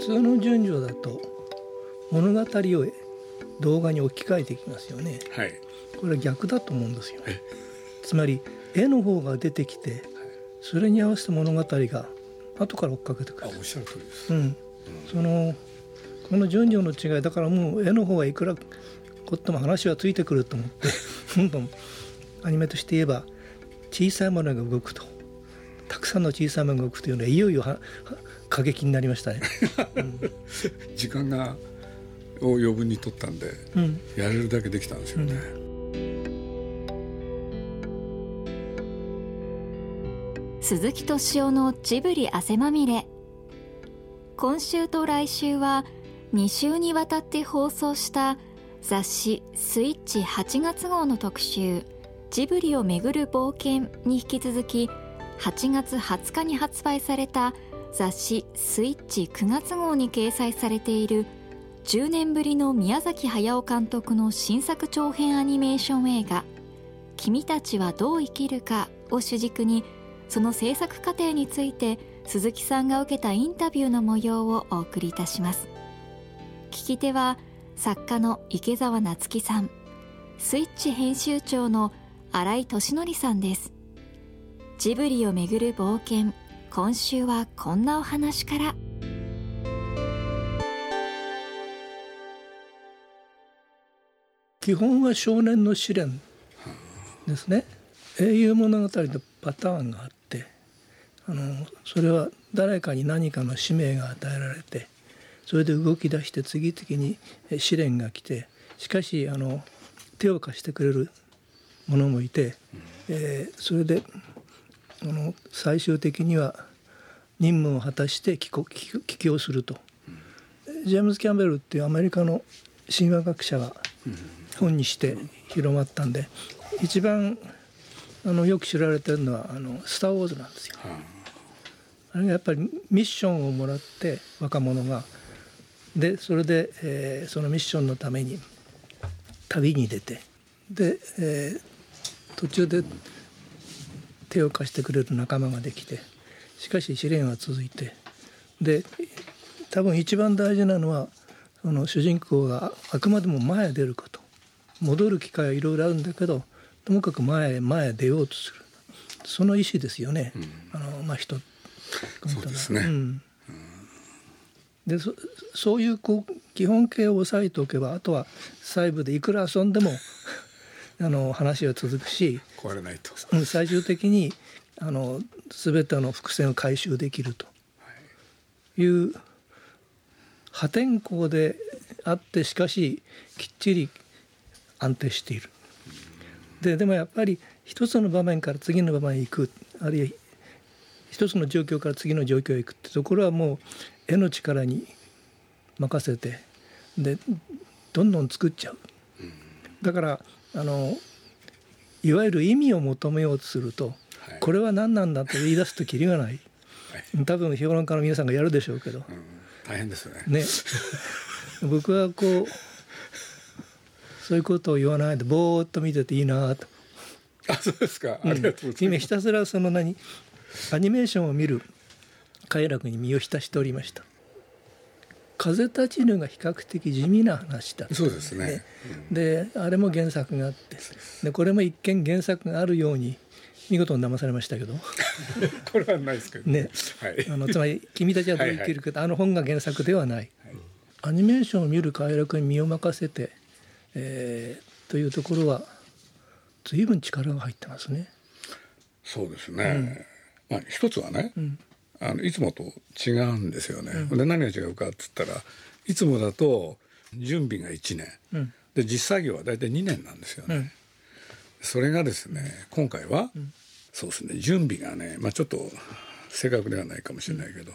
通の順序だと物語を動画に置き換えていきますよね。はい。これは逆だと思うんですよえ。つまり絵の方が出てきてそれに合わせて物語が後から追っかけてくあ、る。おっしゃる通りです。うん、そのこの順序の違いだからもう絵の方はいくらこっても話はついてくると思って どんどんアニメとして言えば小さいものが動くとたくさんの小さいものが動くというのはいよいよ過激になりましたね。時間がを余分に取ったんで、うんやれるだけできたんですよね。鈴木敏夫のジブリ汗まみれ今週と来週は2週にわたって放送した雑誌「スイッチ」8月号の特集「ジブリをめぐる冒険」に引き続き8月20日に発売された雑誌「スイッチ」9月号に掲載されている10年ぶりの宮崎駿監督の新作長編アニメーション映画「君たちはどう生きるか」を主軸にその制作過程について鈴木さんが受けたインタビューの模様をお送りいたします。聞き手は作家の池澤夏樹さんスイッチ編集長の新井俊則さんです。ジブリをめぐる冒険今週はこんなお話から。基本は少年の試練ですね。英雄物語のパターンがあってあのそれは誰かに何かの使命が与えられてそれで動き出して次々に試練が来てしかしあの手を貸してくれる者もいて、えーそれであの最終的には任務を果たして帰国帰帰すると。ジェームズ・キャンベルっていうアメリカの神話学者が本にして広まったんで一番あのよく知られてるのはあの「スター・ウォーズ」なんですよ。あれがやっぱりミッションをもらって若者がでそれで、えーそのミッションのために旅に出てで、えー途中で手を貸してくれる仲間ができてしかし試練は続いてで多分一番大事なのはその主人公があくまでも前へ出ること。戻る機会はいろいろあるんだけどともかく前へ前へ出ようとする。その意思ですよね、あのまあ人。そうですね。ん。でそそういうこう基本形を押さえておけばあとは細部でいくら遊んでもあの話は続くし、壊れないと。うん最終的にあの全ての伏線を回収できるという破天荒であってしかしきっちり安定している。ででもやっぱり一つの場面から次の場面へ行くあるいは一つの状況から次の状況へ行くってところはもう絵の力に任せてでどんどん作っちゃう。だからあのいわゆる意味を求めようとすると、はいこれは何なんだと言い出すときりがない多分評論家の皆さんがやるでしょうけど、うん大変ですよね。ね僕はこうそういうことを言わないでぼーっと見てていいなと。あ、そうですか。ありがとうございます。今ひたすらその何アニメーションを見る快楽に身を浸しておりました風立ちぬが比較的地味な話だったんそうですね。であれも原作があってでこれも一見原作があるように見事に騙されましたけど これはないですけど。ねはい。あのつまり「君たちはどう生きるか」あの本が原作ではない、アニメーションを見る快楽に身を任せて、えーというところは随分力が入ってますね。そうですね。まあ一つはね、あのいつもと違うんですよね。で何が違うかっつったらいつもだと準備が1年、うん。で実作業は大体2年なんですよね。うん。それがですね今回は、そうですね準備がねまあちょっと正確ではないかもしれないけど、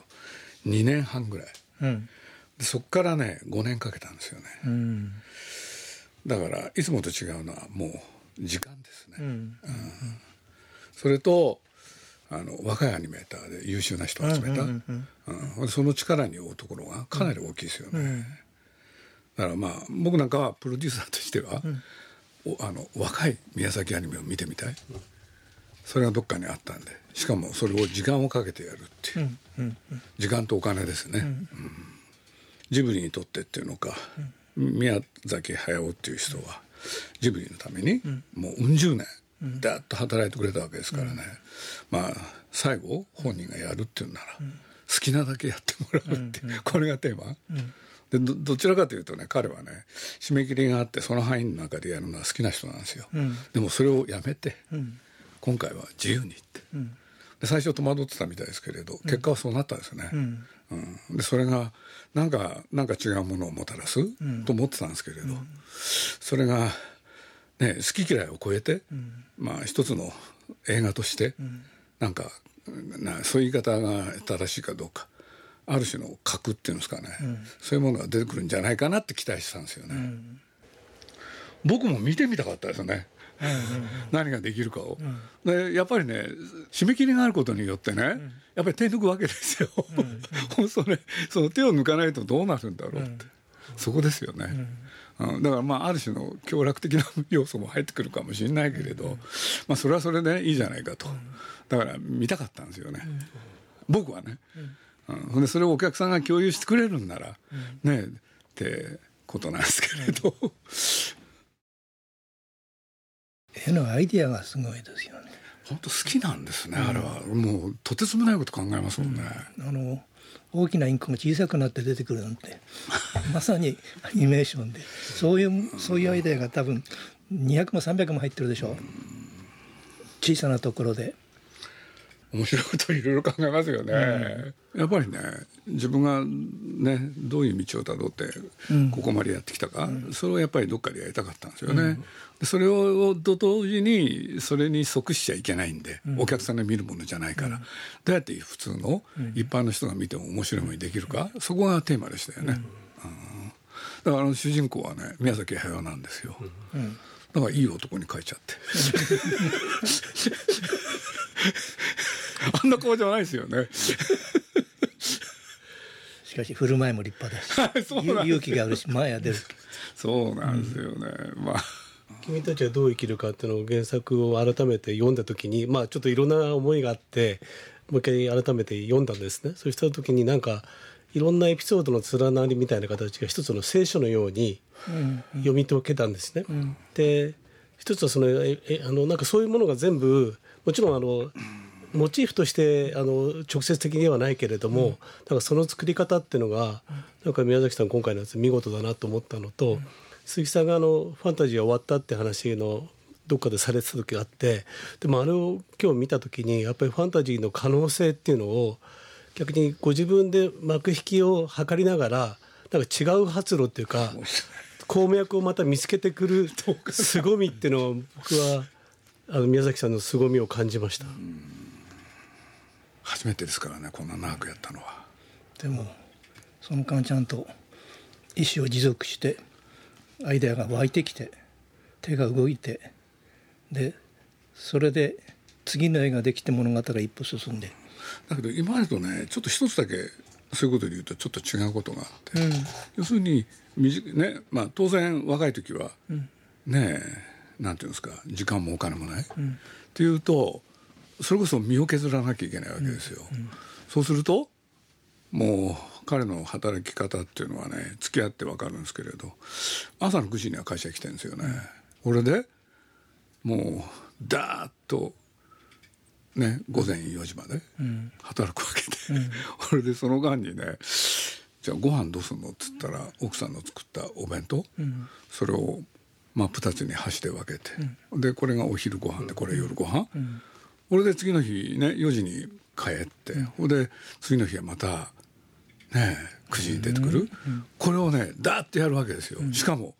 2年半ぐらい。うん。でそこからね5年かけたんですよね。うん。だからいつもと違うのはもう時間ですね。うん。それとあの若いアニメーターで優秀な人を集めた、うんうんうんその力に負うところがかなり大きいですよね。だからまあ僕なんかはプロデューサーとしては、おあの若い宮崎アニメを見てみたい、それがどっかにあったんで。しかもそれを時間をかけてやるっていう、時間とお金ですね、うん。ジブリにとってっていうのか、宮崎駿っていう人はジブリのためにもううん十年だっと働いてくれたわけですからね、まあ最後本人がやるっていうなら、好きなだけやってもらうって、これがテーマ。でどどちらかというとね彼はね締め切りがあってその範囲の中でやるのは好きな人なんですよ、でもそれをやめて、今回は自由にって、で最初戸惑ってたみたいですけれど結果はそうなったんですよね、うん。でそれがなんかなんか違うものをもたらす、と思ってたんですけれど、それが、ね、好き嫌いを超えて、まあ一つの映画として、なんかなそういう言い方が正しいかどうか。ある種の核っていうんですかね、そういうものが出てくるんじゃないかなって期待してたんですよね、僕も見てみたかったですよね、何ができるかを、でやっぱりね締め切りがあることによってね、やっぱり手抜くわけですよ、それその手を抜かないとどうなるんだろうって、そこですよね、うん、だからまあある種の協力的な要素も入ってくるかもしれないけれど、まあ、それはそれでいいじゃないかと。だから見たかったんですよね、僕はね、うん、でそれをお客さんが共有してくれるんなら、ねってことなんですけれど。絵のアイディアがすごいですよね。本当好きなんですね、あれは。もうとてつもないこと考えますもんね、あの大きなインクが小さくなって出てくるなんて まさにアニメーションで。そういうそういうアイデアが多分200も300も入ってるでしょ小さなところで。面白いこといろいろ考えますよね、やっぱりね自分がねどういう道をたどってここまでやってきたか、それをやっぱりどっかでやりたかったんですよね、でそれをと同時にそれに即しちゃいけないんで、お客さんが見るものじゃないから、どうやって普通の一般の人が見ても面白いものにできるか、そこがテーマでしたよね、うん。だからあの主人公はね宮崎駿なんですよ、だからいい男に書いちゃって あんな顔じゃないですよね。しかし振る舞いも立派だし。勇気があるし前は出る。そうなんですよね、まあ。君たちはどう生きるかっていうのを原作を改めて読んだ時にまあちょっといろんな思いがあってもう一回改めて読んだんですね。そうした時になんかいろんなエピソードの連なりみたいな形が一つの聖書のように読み解けたんですね。で一つはそのええあのなんかそういうものが全部もちろんあのモチーフとしてあの直接的にはないけれども、なん。かその作り方っていうのがなんか宮崎さん今回のやつ見事だなと思ったのと、鈴木さんがあのファンタジーが終わったって話のどっかでされてた時があってでもあれを今日見た時にやっぱりファンタジーの可能性っていうのを逆にご自分で幕引きを図りながらなんか違う発露っていうか 鉱脈をまた見つけてくる凄みっていうのを僕はあの宮崎さんの凄みを感じました。初めてですからねこんな長くやったのは。でもその間ちゃんと意思を持続してアイデアが湧いてきて手が動いてでそれで次の絵ができて物語が一歩進んで。だけど今までとねちょっと一つだけそういうことで言うとちょっと違うことがあって、要するにねまあ当然若い時は、ねえなんていうんですか時間もお金もない、っていうとそれこそ身を削らなきゃいけないわけですよ、そうするともう彼の働き方っていうのはね付き合って分かるんですけれど朝の9時には会社来てるんですよね、これでもうダーッとね午前4時まで働くわけで、これでその間にねじゃあご飯どうすんの？っつったら奥さんの作ったお弁当、それを真っ二つに箸で分けて、でこれがお昼ご飯でこれ夜ご飯、これで次の日ね4時に帰って、ほ、で次の日はまたね9時に出てくる、これをねダーッてやるわけですよ、しかも、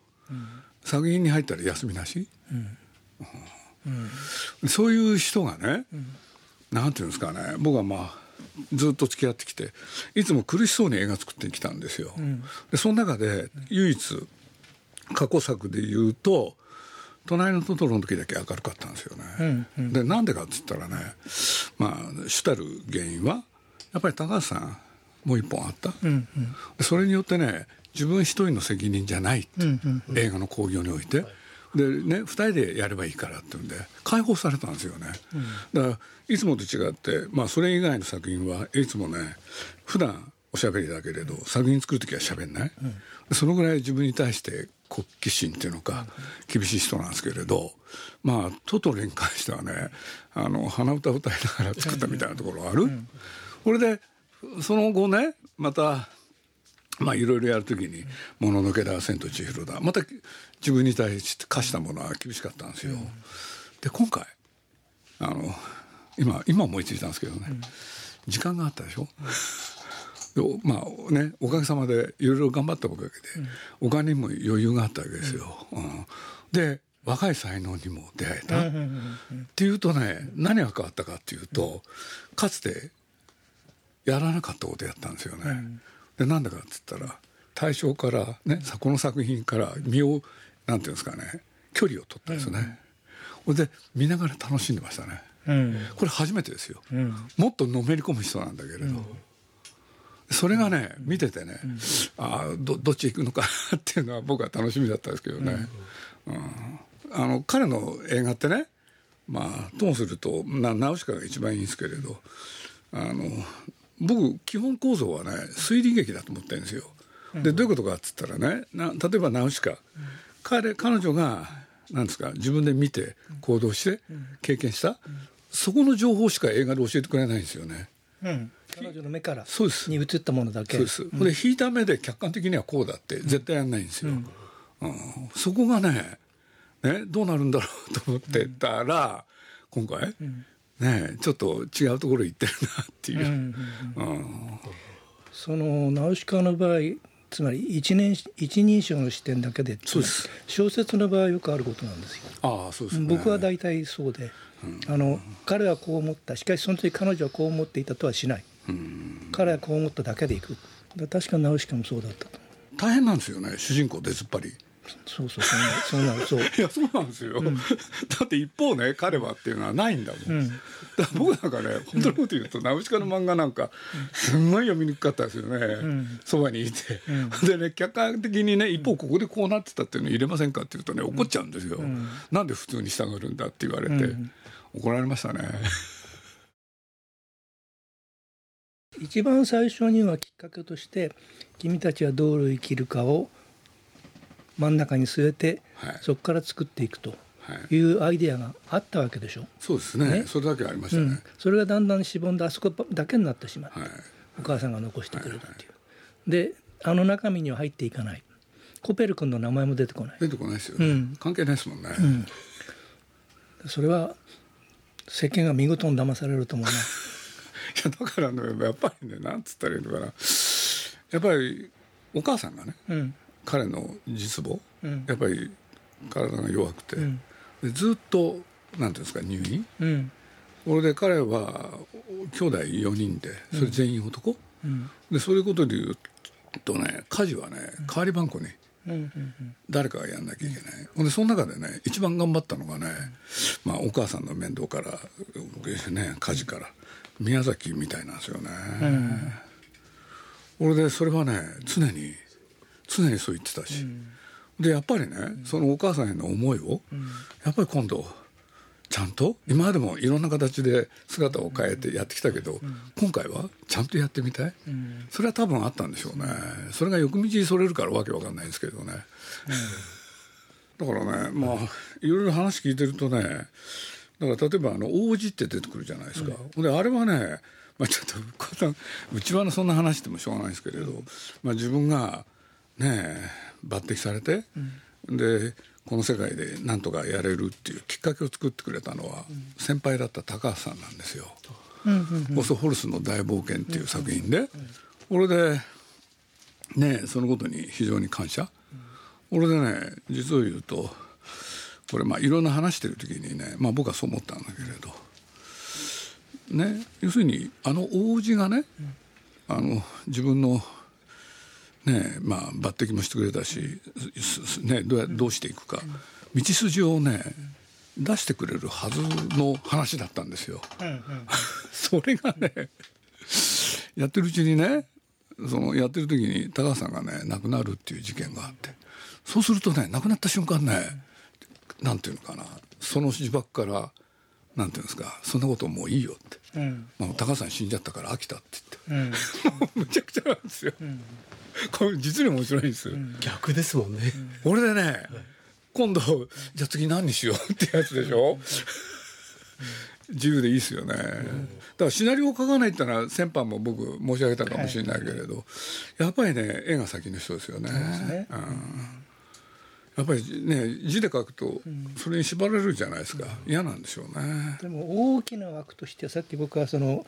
作品に入ったら休みなし、うん。そういう人がね、なんていうんですかね僕はまあずっと付き合ってきていつも苦しそうに映画作ってきたんですよ。でその中で唯一過去作で言うと「隣のトトロ」の時だけ明るかったんですよね。でなんでかっつったらねまあ主たる原因はやっぱり高橋さんもう一本あった、でそれによってね自分一人の責任じゃないって、映画の興行において。でね、2人でやればいいからっていうんで解放されたんですよね、だからいつもと違って、まあ、それ以外の作品はいつもね普段おしゃべりだけれど作品作る時はしゃべんない、そのぐらい自分に対して好奇心っていうのか厳しい人なんですけれどまあトトロに関してはねあの鼻歌歌いながら作ったみたいなところがある、これでその後ねまたまあいろいろやるときに「もののけだ千と千尋だ」また自分に対して課したものは厳しかったんですよ。で今回あの今今思いついたんですけどね、時間があったでしょ？でまあねおかげさまでいろいろ頑張ったおかげで、お金にも余裕があったわけですよ。うんで若い才能にも出会えた。っていうとね何が変わったかっていうとかつてやらなかったことやったんですよね。でなんだかっつったら対象からねこの作品から身をなんていうんですかね距離を取ったんですよね。ほ、んで見ながら楽しんでましたね。うんこれ初めてですよ。うんもっとのめり込む人なんだけれど、それがね見ててね、ああどどっち行くのかなっていうのは僕は楽しみだったんですけどね、うん。あの彼の映画ってねまあともするとなナウシカが一番いいんですけれどあの僕基本構造はね推理劇だと思ってるんですよ。でどういうことかっつったらねな例えばナウシカ、彼彼女がなんですか自分で見て行動して経験した、そこの情報しか映画で教えてくれないんですよね。うん。彼女の目からそうです。に映ったものだけ。そうです。で引いた目で客観的にはこうだって絶対やんないんですよ。うん。そこがねねどうなるんだろうと思ってたら、今回、ねちょっと違うところ行ってるなっていう。うん。そのナウシカの場合つまり一年一人称の視点だけでそうです小説の場合よくあることなんですよ。ああそうですね。僕は大体そうで、あの彼はこう思ったしかしその時彼女はこう思っていたとはしない、彼はこう思っただけでいく確かナウシカもそうだったと大変なんですよね主人公出ずっぱり。そうそうそうなるそう いやそうなんですよ、だって一方ね彼はっていうのはないんだもん、だから僕なんかね本当のこと言うとナウシカの漫画なんかすんごい読みにくかったですよね、そばにいて、でね客観的にね一方ここでこうなってたっていうの入れませんかって言うとね怒っちゃうんですよ、なんで普通に従うんだって言われて、怒られましたね。一番最初にはきっかけとして「君たちはどう生きるか」を真ん中に据えて、はい。そこから作っていくとはい。いうアイデアがあったわけでしょ、そうですね。ね。それだけありましたね。うん、、それがだんだんしぼんであそこだけになってしまって、はい。お母さんが残してくれるっていう、であの中身には入っていかない。コペル君の名前も出てこない。出てこないですよね、うん。関係ないですもんね、それは世間が見事に騙されると思うな。いやだからねやっぱりねなんつったらいいのかな。やっぱりお母さんがねうん彼の実母、うん。やっぱり体が弱くて、ん。でずっとなんていうんですか入院？うん。これで彼は兄弟4人でそれ全員男、うん。でそういうことで言うとね家事はね代わり番号にうんうん誰かがやんなきゃいけない、ほんでその中でね一番頑張ったのがね、まあ、お母さんの面倒から、ね、家事から宮崎みたいなんですよね、俺でそれはね常に常にそう言ってたし、でやっぱりねそのお母さんへの思いを、やっぱり今度ちゃんと今までもいろんな形で姿を変えてやってきたけど、今回はちゃんとやってみたい、それは多分あったんでしょうね。それが横道にそれるからわけわかんないんですけどね、だからねまあいろいろ話聞いてるとねだから例えばあの王子って出てくるじゃないですか、ほんであれはねまあ、ちょっとこんな内輪のそんな話でもしょうがないですけれど、まあ、自分がね抜擢されて、でこの世界で何とかやれるっていうきっかけを作ってくれたのは、先輩だった高橋さんなんですよ。オソホルスの大冒険っていう作品で、これでねそのことに非常に感謝。これでね実を言うとこれまあいろんな話してる時にね、まあ、僕はそう思ったんだけれど、ね、要するにあの王子がね、あの自分の、ねまあ、抜擢もしてくれたし、ね、どうやどうしていくか。道筋をね出してくれるはずの話だったんですよ。それがねやってるうちにねそのやってる時に高橋さんがね亡くなるっていう事件があって。そうするとね亡くなった瞬間ねなんていうのかな。その自爆からなんていうんですかそんなこともういいよって、うん。まあ、高橋さん死んじゃったから飽きたって言って。うん。むちゃくちゃなんですよ、これ実に面白いんです、逆ですもんね、俺でね、今度じゃあ次何にしようってやつでしょ、自由でいいっすよね、だからシナリオを書かないってのは先般も僕申し上げたかもしれないけれど、やっぱりね絵が先の人ですよね。ね。うんやっぱりね字で書くとそれに縛られるじゃないですか、嫌なんでしょうね。でも大きな枠としてさっき僕はその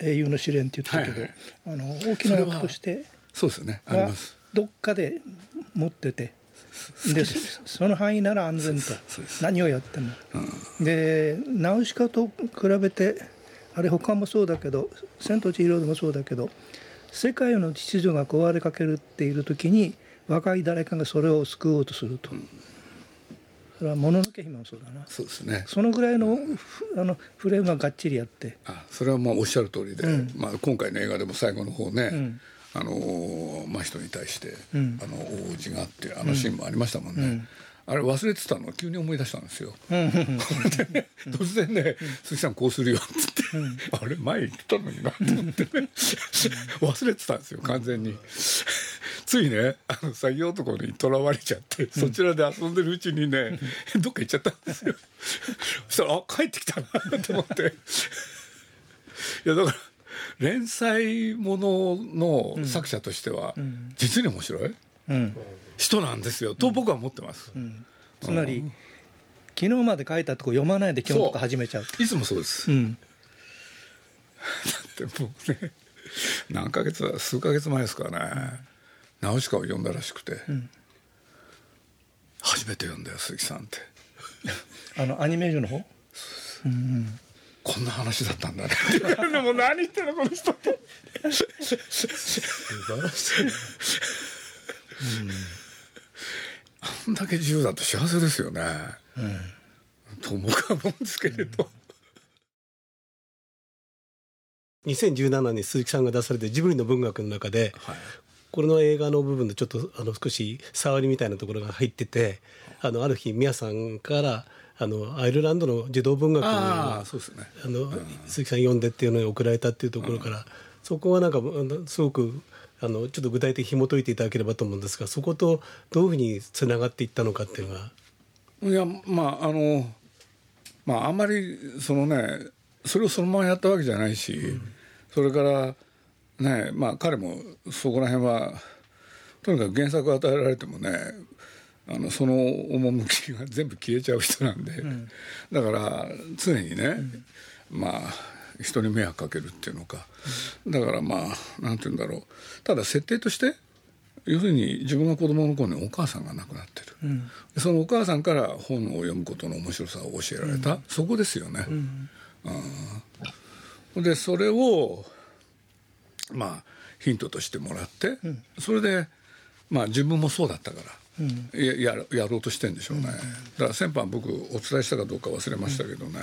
英雄の試練って言ったけど、はいあの大きな枠としてそうですよね。ありはます。どっかで持っててでそその範囲なら安全と。何をやっても、でナウシカと比べてあれ他もそうだけど「千と千尋」でもそうだけど世界の秩序が壊れかけるっている時に若い誰かがそれを救おうとすると、それは「もののけ姫」もそうだな。そうですね。そのぐらいのふあのフレームががっちりやって。あそれはまあおっしゃる通りで、うん。まあ、今回の映画でも最後の方ね、ん。あのー真人に対して、ん。あの大叔父があってあのシーンもありましたもんね、あれ忘れてたの？を急に思い出したんですよ、突然ね「鈴木さんこうするよ」っつって、あれ前言ってたのになと思ってね。忘れてたんですよ完全に。ついねあの作業男にとらわれちゃって、そちらで遊んでるうちにねどっか行っちゃったんですよ。そしたらあ帰ってきたなと思って。いやだから連載ものの作者としては実に面白い。うん。人なんですよ、と僕は思ってます、つまり昨日まで書いたとこ読まないで今日とか始めちゃういつもそうです、うん。でもうね何ヶ月だ数ヶ月前ですからね、ナウシカを読んだらしくて、初めて読んだよ鈴木さんって。あのアニメーションの方？こんな話だったんだね。でも何言ってんのこの人って。素晴らしいあんだけ自由だと幸せですよね、と僕は思うんですけれど、2017年に鈴木さんが出されてジブリの文学の中で、はいこれの映画の部分でちょっとあの少し触りみたいなところが入っててあのある日宮さんからあのアイルランドの児童文学をあの鈴木さん読んでっていうのに送られたっていうところから、そこはなんかすごくあのちょっと具体的に紐解いていただければと思うんですがそことどういうふうにつながっていったのかっていうのが。いやまああのまああんまりそのねそれをそのままやったわけじゃないし、それからねまあ彼もそこら辺はとにかく原作を与えられてもねあのその趣が全部消えちゃう人なんで、だから常にね、まあ人に迷惑かけるっていうのか、だからまあなんて言うんだろう。ただ設定として要するに自分が子供の頃にお母さんが亡くなってる、でそのお母さんから本を読むことの面白さを教えられた、そこですよね。うん。でそれをまあヒントとしてもらって、それでまあ自分もそうだったから、ややろやろうとしてんでしょうね、だから先般僕お伝えしたかどうか忘れましたけどね、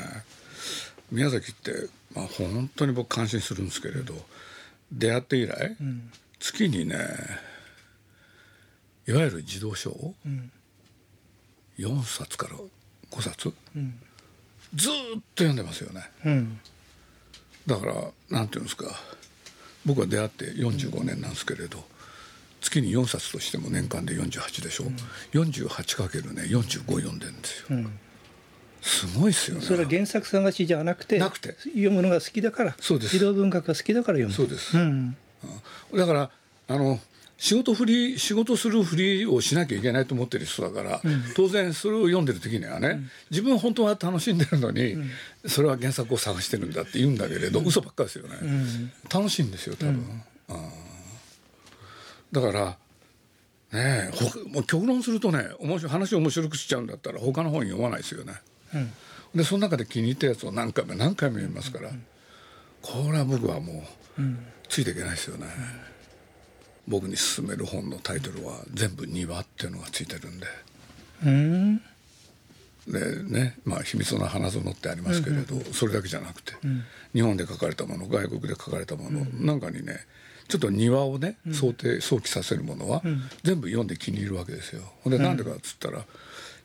宮崎って、まあ、本当に僕感心するんですけれど出会って以来、月にねいわゆる児童書を4冊から5冊、ずーっと読んでますよね。うん。だからなんていうんですか僕は出会って45年なんですけれど、月に4冊としても年間で48でしょ、48かけるね45読んでるんですよ、すごいですよね。それは原作探しじゃなくてなくて。読むのが好きだからそうです。児童文学が好きだから読む。そうです。ん、だからあの仕事振り仕事するふりをしなきゃいけないと思ってる人だから、当然それを読んでる時にはね、自分は本当は楽しんでるのに、それは原作を探してるんだって言うんだけれど、嘘ばっかりですよね、楽しいんですよ多分、だからねえほもう極論するとね面白い話を面白くしちゃうんだったら他の本読まないですよね、でその中で気に入ったやつを何回も何回も読みますから、これは僕はもう、ついていけないですよね、僕に勧める本のタイトルは全部「庭」っていうのがついてるんで。うん。でねまあ「秘密の花園」ってありますけれど、それだけじゃなくて、日本で書かれたもの外国で書かれたもの、なんかにねちょっと庭をね想定想起させるものは、全部読んで気に入るわけですよ。ほんでなんでかっつったら、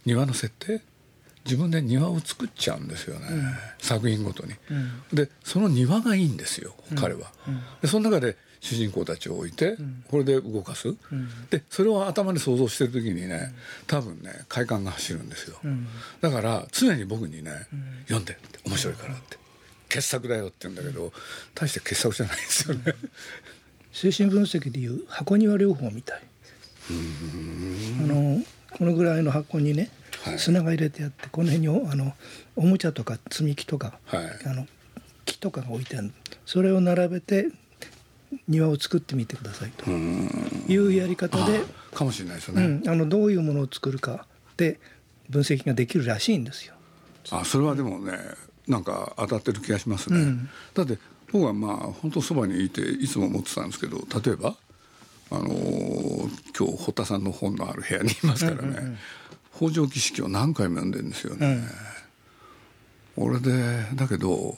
庭の設定？自分で庭を作っちゃうんですよね、作品ごとに、でその庭がいいんですよ彼は、でその中で主人公たちを置いて、これで動かす、でそれを頭で想像してる時にね多分ね快感が走るんですよ、だから常に僕にね、読んで面白いからって。傑作だよって言うんだけど大して傑作じゃないですよね。精神分析でいう箱庭療法みたい。あのこのぐらいの箱にね砂が入れてあってこの辺にあのおもちゃとか積み木とか、はい、あの木とかが置いてある。それを並べて庭を作ってみてくださいというやり方でかもしれないですよね、うん、あのどういうものを作るかで分析ができるらしいんですよ。あそれはでもねなんか当たってる気がしますね。うん、だって僕はまあ本当そばにいていつも思ってたんですけど例えばあのー、今日堀田さんの本のある部屋にいますからね、うんうんうん、北条儀式を何回も読んでるんですよね。うん、俺でだけど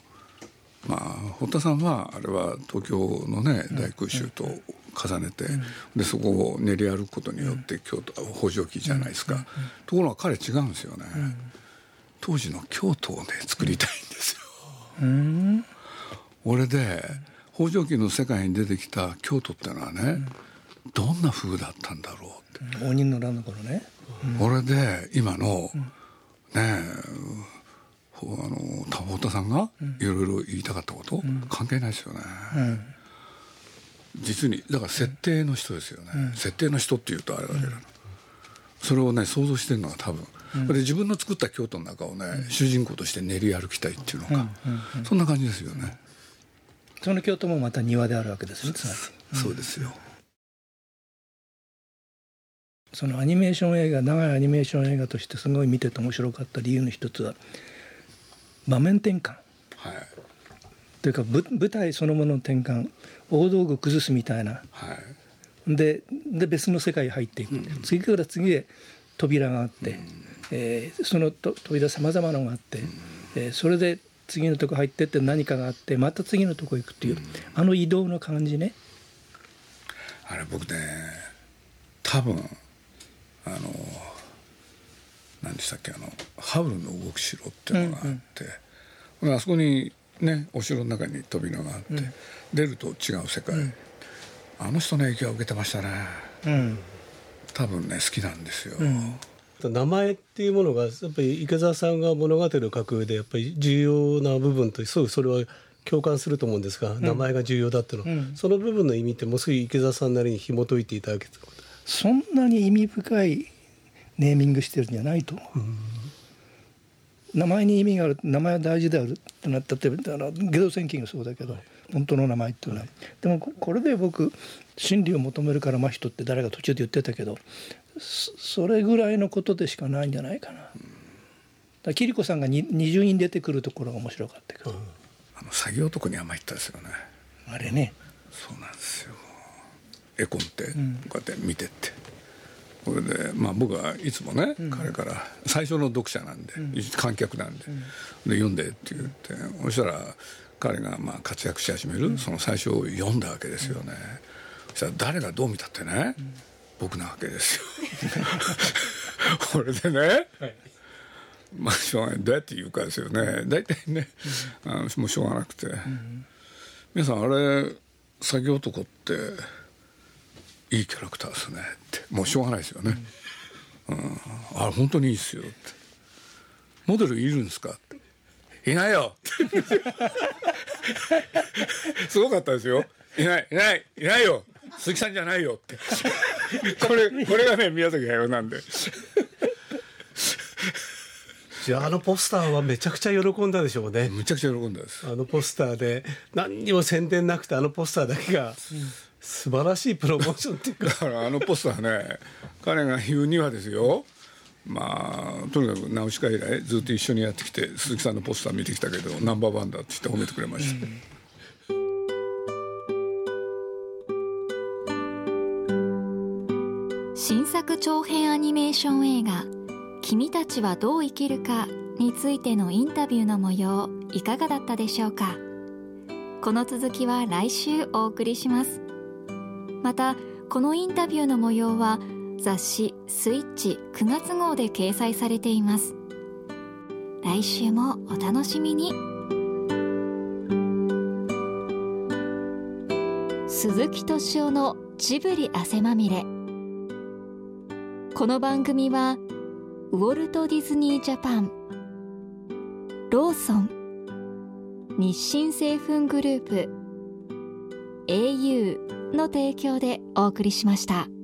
まあ堀田さんはあれは東京のね大空襲と重ねて、でそこを練り歩くことによって京都北条記じゃないですか、ところが彼違うんですよね、当時の京都をね作りたいんですよ。俺で北条記の世界に出てきた京都ってのはね、どんな風だったんだろうって。応仁の乱の頃ね。俺で今の、ねあの田太さんがいろいろ言いたかったこと、関係ないですよね。実にだから設定の人ですよね、設定の人っていうとあれだけど、それをね想像してるのは多分、で自分の作った京都の中をね、主人公として練り歩きたいっていうのか、そんな感じですよね。その京都もまた庭であるわけですねそうですよ。そのアニメーション映画長いアニメーション映画としてすごい見てて面白かった理由の一つは場面転換、はい、というか舞台そのものの転換大道具崩すみたいな、はい、でで別の世界に入っていく、うん、次から次へ扉があって、うん、えー、そのと扉さまざまなのがあって、うん、えー、それで次のとこ入ってって何かがあってまた次のとこ行くっていう、あの移動の感じね。あれ僕ね多分あの何でしたっけあのハウルの動く城っていうのがあって、うんうん、あそこにねお城の中に扉があって、うん、出ると違う世界、うん、あの人の影響を受けてましたね、うん、多分ね好きなんですよ、名前っていうものがやっぱり池澤さんが物語を書く上でやっぱり重要な部分とすぐそれは共感すると思うんですが、名前が重要だっていうの、うん、その部分の意味ってもうすぐ池澤さんなりに紐解いていただけそんなに意味深いネーミングしてるんじゃないと思う。名前に意味がある名前は大事である。ってなったってあのゲド戦記がそうだけど本当の名前っていうのは、でもこれで僕真理を求めるから真人って誰が途中で言ってたけどそれぐらいのことでしかないんじゃないかな。だ桐子さんが二重に出てくるところが面白かったけど、うん、あの作業男に甘いったですよね。あれね。そうなんですよ。絵コンテこうやって見て。って、これでまあ僕はいつもね、うん、彼から最初の読者なんで、うん、観客なんで,、で読んでって言ってそしたら彼がまあ活躍し始める、その最初を読んだわけですよね、そしたら誰がどう見たってね、僕なわけですよ。これでね、はい。まあしょうがない。どうやって言うかですよね。大体ね、あのもうしょうがなくて、皆さんあれ作業男っていいキャラクターですね。って。もうしょうがないですよね、うん、あ本当にいいですよ。って。モデルいるんですか？って。いないよ。すごかったですよ。いない。いない。いないよ。鈴木さんじゃないよ。って。これこれがね宮崎駿なんで。じゃああのポスターはめちゃくちゃ喜んだでしょうね。めちゃくちゃ喜んだです。あのポスターで。何にも宣伝なくてあのポスターだけが、素晴らしいプロモーションっていうか。だからあのポスターね彼が言うにはですよまあとにかくナウシカ以来ずっと一緒にやってきて鈴木さんのポスター見てきたけどナンバーワンだって言って褒めてくれました、うん新作長編アニメーション映画「君たちはどう生きるか」についてのインタビューの模様いかがだったでしょうか。この続きは来週お送りしますまたこのインタビューの模様は雑誌「スイッチ」9月号で掲載されています。来週もお楽しみに。鈴木敏夫のジブリ汗まみれ。この番組はウォルト・ディズニー・ジャパンローソン日清製粉グループ au の提供でお送りしました。